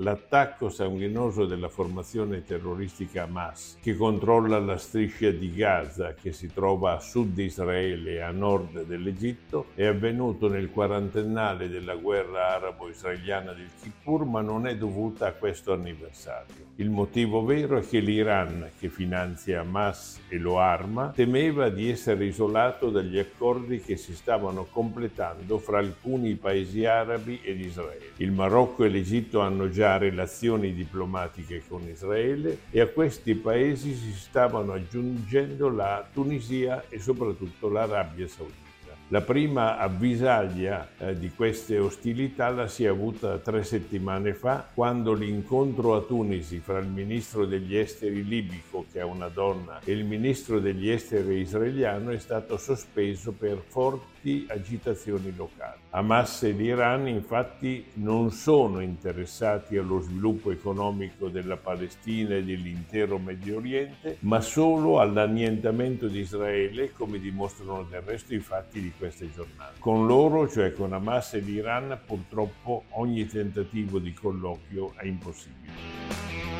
L'attacco sanguinoso della formazione terroristica Hamas, che controlla la striscia di Gaza, che si trova a sud di Israele e a nord dell'Egitto, è avvenuto nel quarantennale della guerra arabo-israeliana del Kippur, ma non è dovuta a questo anniversario. Il motivo vero è che l'Iran, che finanzia Hamas e lo arma, temeva di essere isolato dagli accordi che si stavano completando fra alcuni paesi arabi ed Israele. Il Marocco e l'Egitto hanno già relazioni diplomatiche con Israele e a questi paesi si stavano aggiungendo la Tunisia e soprattutto l'Arabia Saudita. La prima avvisaglia eh, di queste ostilità la si è avuta tre settimane fa, quando l'incontro a Tunisi fra il ministro degli esteri libico, che è una donna, e il ministro degli esteri israeliano è stato sospeso per forti agitazioni locali. Hamas e l'Iran infatti non sono interessati allo sviluppo economico della Palestina e dell'intero Medio Oriente, ma solo all'annientamento di Israele, come dimostrano del resto i fatti di queste giornate. Con loro, cioè con Hamas e l'Iran, purtroppo ogni tentativo di colloquio è impossibile.